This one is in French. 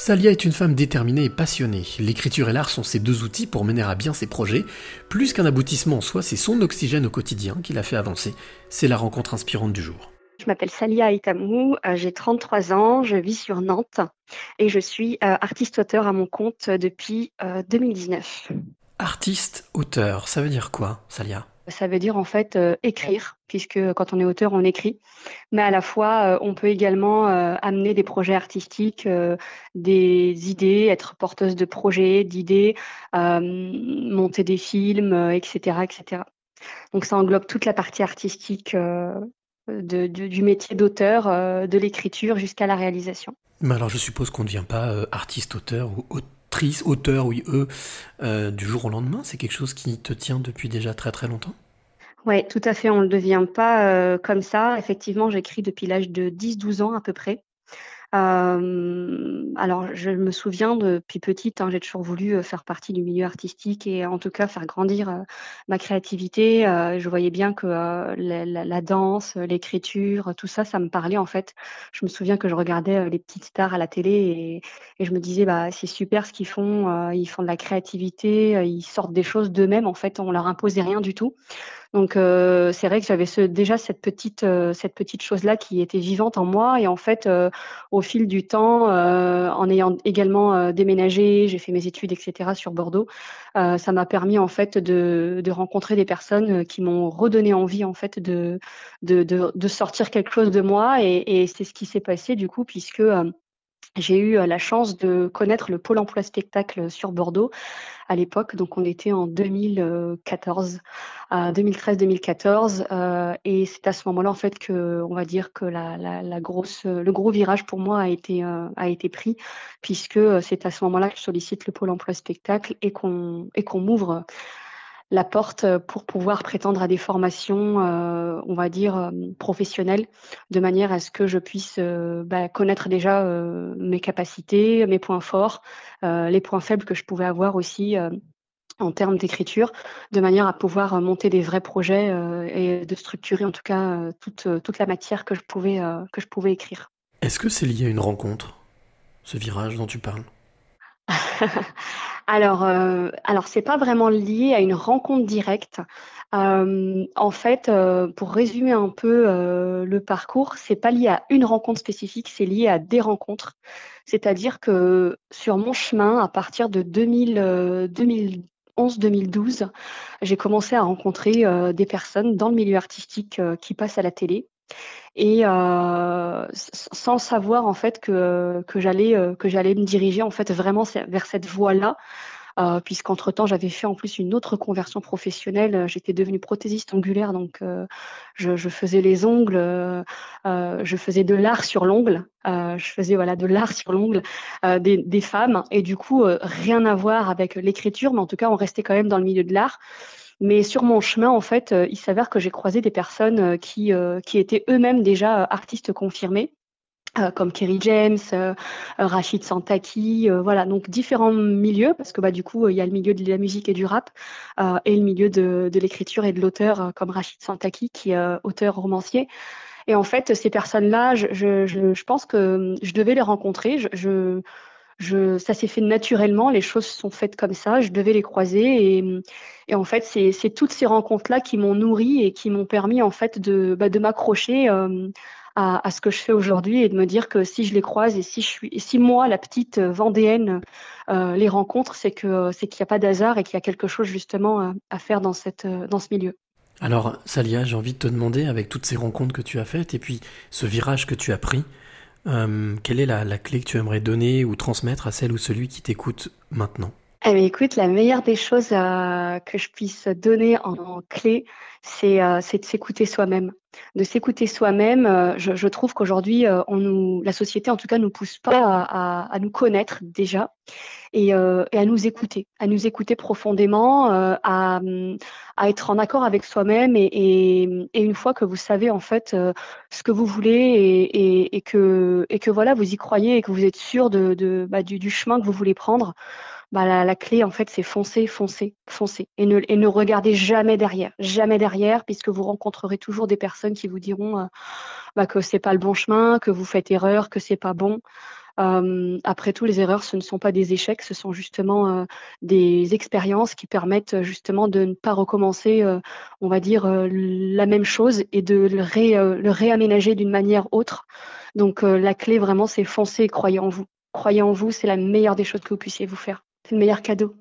Salia est une femme déterminée et passionnée. L'écriture et l'art sont ses deux outils pour mener à bien ses projets. Plus qu'un aboutissement en soi, c'est son oxygène au quotidien qui l'a fait avancer. C'est la rencontre inspirante du jour. Je m'appelle Salia Itamou, euh, j'ai 33 ans, je vis sur Nantes et je suis euh, artiste-auteur à mon compte depuis 2019. Euh, artiste-auteur, ça veut dire quoi, Salia? Ça veut dire en fait euh, écrire, puisque quand on est auteur, on écrit. Mais à la fois, euh, on peut également euh, amener des projets artistiques, des idées, être porteuse de projets, d'idées, monter des films, etc., etc. Donc ça englobe toute la partie artistique du métier d'auteur, de l'écriture jusqu'à la réalisation. Mais alors je suppose qu'on ne devient pas artiste-auteur ou auteur auteur, oui, eux, euh, du jour au lendemain C'est quelque chose qui te tient depuis déjà très très longtemps? Oui, tout à fait. On ne devient pas euh, comme ça. Effectivement, j'écris depuis l'âge de 10-12 ans à peu près. Alors, je me souviens depuis petite, hein, j'ai toujours voulu faire partie du milieu artistique et en tout cas faire grandir ma créativité. je voyais bien que la, danse, l'écriture, tout ça, ça me parlait en fait. Je me souviens que je regardais les petites stars à la télé et, et je me disais, bah, c'est super ce qu'ils font. ils font de la créativité, ils sortent des choses d'eux-mêmes. En fait, on leur imposait rien du tout. Donc euh, c'est vrai que j'avais ce, déjà cette petite euh, cette petite chose là qui était vivante en moi. Et en fait euh, au fil du temps, en ayant également déménagé, j'ai fait mes études etc sur Bordeaux, ça m'a permis en fait de, de rencontrer des personnes qui m'ont redonné envie en fait de de, de, de sortir quelque chose de moi. Et, et c'est ce qui s'est passé du coup puisque j'ai eu la chance de connaître le pôle emploi spectacle sur Bordeaux à l'époque, donc on était en 2014, 2013-2014, euh, et c'est à ce moment-là en fait que, on va dire que la, grosse, le gros virage pour moi a été euh, a été pris, puisque c'est à ce moment-là que je sollicite le pôle emploi spectacle et qu'on et qu'on m'ouvre la porte pour pouvoir prétendre à des formations, euh, on va dire, euh, professionnelles, de manière à ce que je puisse euh, bah, connaître déjà mes capacités, mes points forts, les points faibles que je pouvais avoir aussi en termes d'écriture, de manière à pouvoir monter des vrais projets et de structurer en tout cas toute, toute la matière que je pouvais, que je pouvais écrire. Est-ce que c'est lié à une rencontre, ce virage dont tu parles? Alors, euh, alors c'est pas vraiment lié à une rencontre directe. Euh, en fait, euh, pour résumer un peu euh, le parcours, c'est pas lié à une rencontre spécifique, c'est lié à des rencontres. C'est-à-dire que sur mon chemin, à partir de 2000, 2011-2012, j'ai commencé à rencontrer des personnes dans le milieu artistique qui passent à la télé et euh, sans savoir en fait que, que j'allais euh, que j'allais me diriger en fait vraiment vers cette voie-là. Euh, puisqu'entre temps j'avais fait en plus une autre conversion professionnelle. J'étais devenue prothésiste angulaire, donc euh, je, faisais les ongles, euh, je faisais de l'art sur l'ongle, je faisais voilà de l'art sur l'ongle des, des, femmes, et du coup rien à voir avec l'écriture, mais en tout cas on restait quand même dans le milieu de l'art. Mais sur mon chemin, en fait, euh, il s'avère que j'ai croisé des personnes euh, qui, euh, qui étaient eux-mêmes déjà artistes confirmés. comme Kerry James, Rachid Santaki, voilà, donc différents milieux, parce que bah, du coup, il y a le milieu de la musique et du rap, et le milieu de, de l'écriture et de l'auteur, comme Rachid Santaki, qui est auteur romancier. Et en fait, ces personnes-là, je, je, je, pense que je devais les rencontrer. Je, je, ça s'est fait naturellement, les choses sont faites comme ça, je devais les croiser et, en fait c'est toutes ces rencontres-là qui m'ont nourri et qui m'ont permis en fait de, bah, m'accrocher euh, à, ce que je fais aujourd'hui et de me dire que si je les croise et si moi la petite vendéenne euh, les rencontre, c'est qu'il n'y a pas d'hasard et qu'il y a quelque chose justement à, faire dans ce milieu. Alors Salia, j'ai envie de te demander avec toutes ces rencontres que tu as faites et puis ce virage que tu as pris. Euh, quelle est la, clé que tu aimerais donner ou transmettre à celle ou celui qui t'écoute maintenant? Eh bien, écoute, la meilleure des choses euh, que je puisse donner en, clé, euh, c'est de s'écouter soi-même. De s'écouter soi-même, je, je, trouve qu'aujourd'hui, nous, la société, en tout cas, nous pousse pas à, à, à nous connaître déjà et, et, à nous écouter, à nous écouter profondément, à, à, être en accord avec soi-même et, et, une fois que vous savez en fait ce que vous voulez et, et, que et que voilà, vous y croyez et que vous êtes sûr de, de bah, du, du chemin que vous voulez prendre bah, la, clé, en fait, c'est foncer, foncer, foncer. Et ne, regardez jamais derrière, jamais derrière, puisque vous rencontrerez toujours des personnes qui vous diront euh, bah, que c'est pas le bon chemin, que vous faites erreur, que c'est pas bon. après tout, les erreurs, ce ne sont pas des échecs, ce sont justement des expériences qui permettent justement de ne pas recommencer, on va dire, la même chose et de le, le réaménager d'une manière autre. Donc la clé vraiment, c'est foncer et croyez en vous. Croyez en vous, c'est la meilleure des choses que vous puissiez vous faire. C'est le meilleur cadeau.